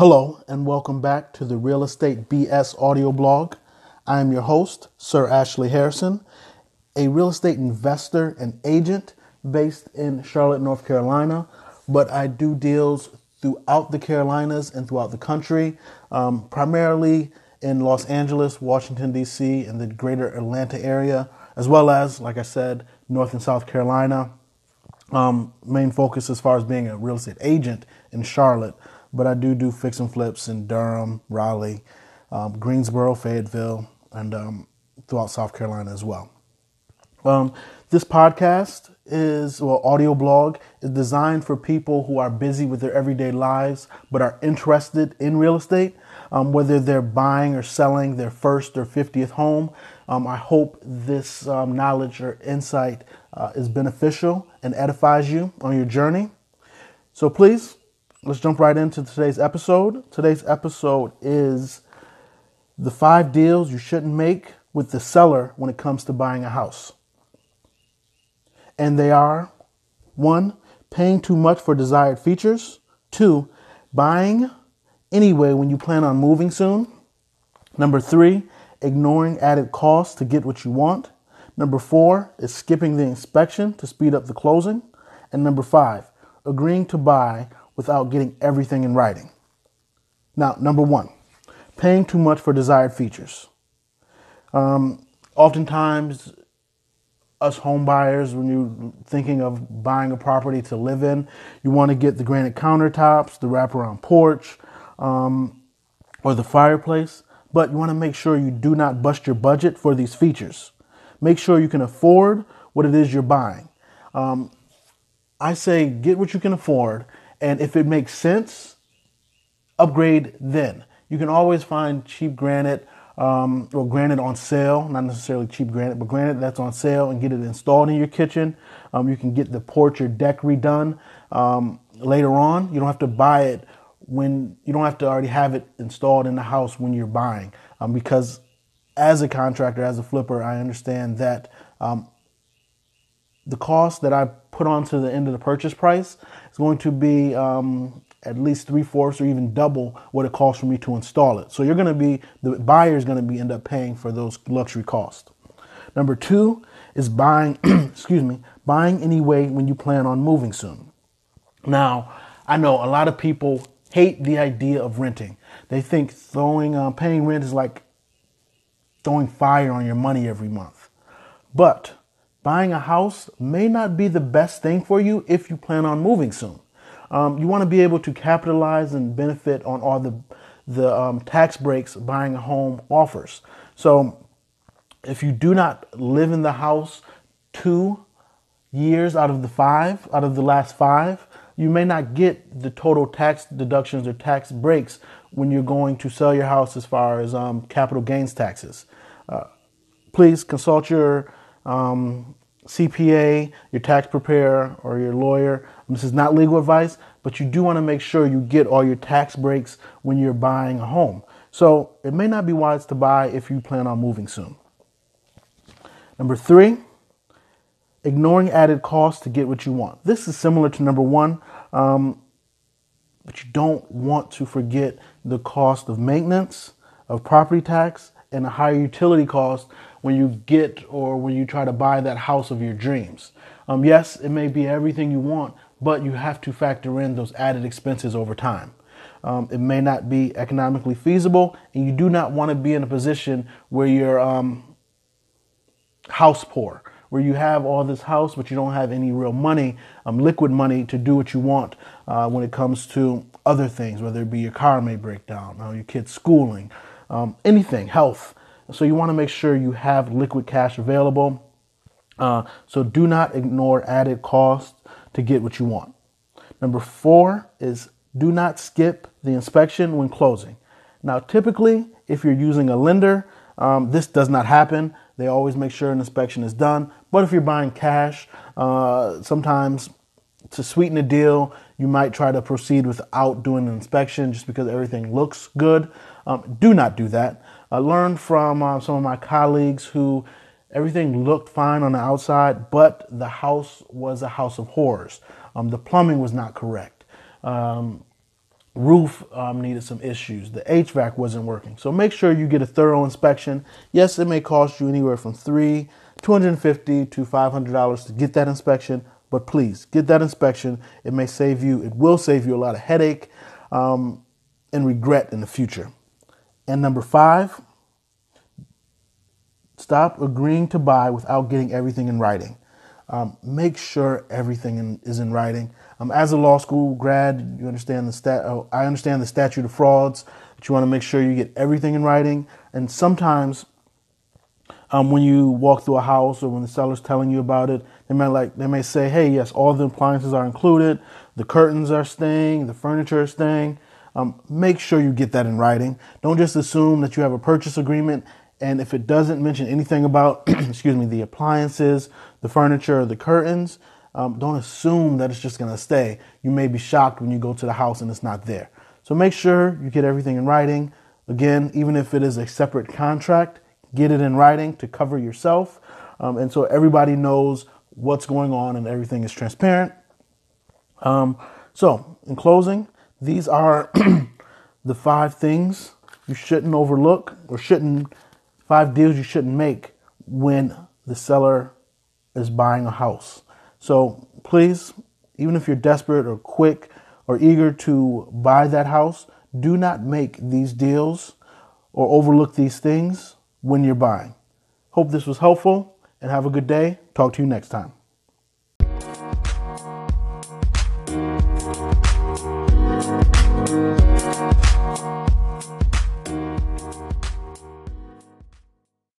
Hello, and welcome back to the Real Estate BS audio blog. I am your host, Sir Ashley Harrison, a real estate investor and agent based in Charlotte, North Carolina, but I do deals throughout the Carolinas and throughout the country, um, primarily in Los Angeles, Washington, D.C., and the greater Atlanta area, as well as, like I said, North and South Carolina. Um, main focus as far as being a real estate agent in Charlotte but I do do fix and flips in Durham, Raleigh, um, Greensboro, Fayetteville, and um, throughout South Carolina as well. Um, this podcast is, well, audio blog is designed for people who are busy with their everyday lives but are interested in real estate, um, whether they're buying or selling their first or 50th home. Um, I hope this um, knowledge or insight uh, is beneficial and edifies you on your journey. So please let's jump right into today's episode. Today's episode is the five deals you shouldn't make with the seller when it comes to buying a house. And they are one, paying too much for desired features, two, buying anyway when you plan on moving soon, number three, ignoring added costs to get what you want, number four is skipping the inspection to speed up the closing, and number five, agreeing to buy without getting everything in writing. Now, number one, paying too much for desired features. Um, oftentimes, us home buyers, when you're thinking of buying a property to live in, you want to get the granite countertops, the wraparound porch, um, or the fireplace, but you want to make sure you do not bust your budget for these features. Make sure you can afford what it is you're buying. Um, I say get what you can afford and if it makes sense, upgrade then. You can always find cheap granite um, or granite on sale, not necessarily cheap granite, but granite that's on sale and get it installed in your kitchen. Um, you can get the porch or deck redone um, later on. You don't have to buy it when you don't have to already have it installed in the house when you're buying. Um, because as a contractor, as a flipper, I understand that um, the cost that I put onto the end of the purchase price is going to be um, at least three fourths or even double what it costs for me to install it. So you're going to be the buyer is going to be end up paying for those luxury costs. Number two is buying, excuse me, buying anyway when you plan on moving soon. Now, I know a lot of people hate the idea of renting. They think throwing uh, paying rent is like throwing fire on your money every month. But buying a house may not be the best thing for you if you plan on moving soon. Um, you want to be able to capitalize and benefit on all the the um, tax breaks buying a home offers. So, if you do not live in the house two years out of the five, out of the last five, you may not get the total tax deductions or tax breaks when you're going to sell your house as far as um, capital gains taxes. Uh, please consult your um, CPA, your tax preparer, or your lawyer. This is not legal advice, but you do want to make sure you get all your tax breaks when you're buying a home. So it may not be wise to buy if you plan on moving soon. Number three, ignoring added costs to get what you want. This is similar to number one, um, but you don't want to forget the cost of maintenance, of property tax, and a higher utility cost when you get or when you try to buy that house of your dreams. Um, yes, it may be everything you want, but you have to factor in those added expenses over time. Um, it may not be economically feasible, and you do not want to be in a position where you're um, house poor, where you have all this house, but you don't have any real money, um, liquid money to do what you want uh, when it comes to other things, whether it be your car may break down, or your kid's schooling, um, anything, health. So you want to make sure you have liquid cash available. Uh, so do not ignore added costs to get what you want. Number four is do not skip the inspection when closing. Now, typically, if you're using a lender, um, this does not happen. They always make sure an inspection is done. But if you're buying cash, uh, sometimes to sweeten the deal, you might try to proceed without doing an inspection just because everything looks good. Um, do not do that. I learned from uh, some of my colleagues who everything looked fine on the outside, but the house was a house of horrors. Um, the plumbing was not correct. Um, roof um, needed some issues. The HVAC wasn't working. So make sure you get a thorough inspection. Yes, it may cost you anywhere from three, two hundred and fifty to five hundred dollars to get that inspection. But please get that inspection. It may save you. It will save you a lot of headache um, and regret in the future. And number five, stop agreeing to buy without getting everything in writing. Um, make sure everything in, is in writing. Um, as a law school grad, you understand the stat. Oh, I understand the statute of frauds. But you want to make sure you get everything in writing. And sometimes, um, when you walk through a house or when the seller's telling you about it, they may like they may say, "Hey, yes, all the appliances are included. The curtains are staying. The furniture is staying." Um, make sure you get that in writing. Don't just assume that you have a purchase agreement and if it doesn't mention anything about, excuse me, the appliances, the furniture, the curtains, um, don't assume that it's just going to stay. You may be shocked when you go to the house and it's not there. So make sure you get everything in writing. Again, even if it is a separate contract, get it in writing to cover yourself. Um, and so everybody knows what's going on and everything is transparent. Um, so, in closing, these are the five things you shouldn't overlook or shouldn't Five deals you shouldn't make when the seller is buying a house. So please, even if you're desperate or quick or eager to buy that house, do not make these deals or overlook these things when you're buying. Hope this was helpful and have a good day. Talk to you next time.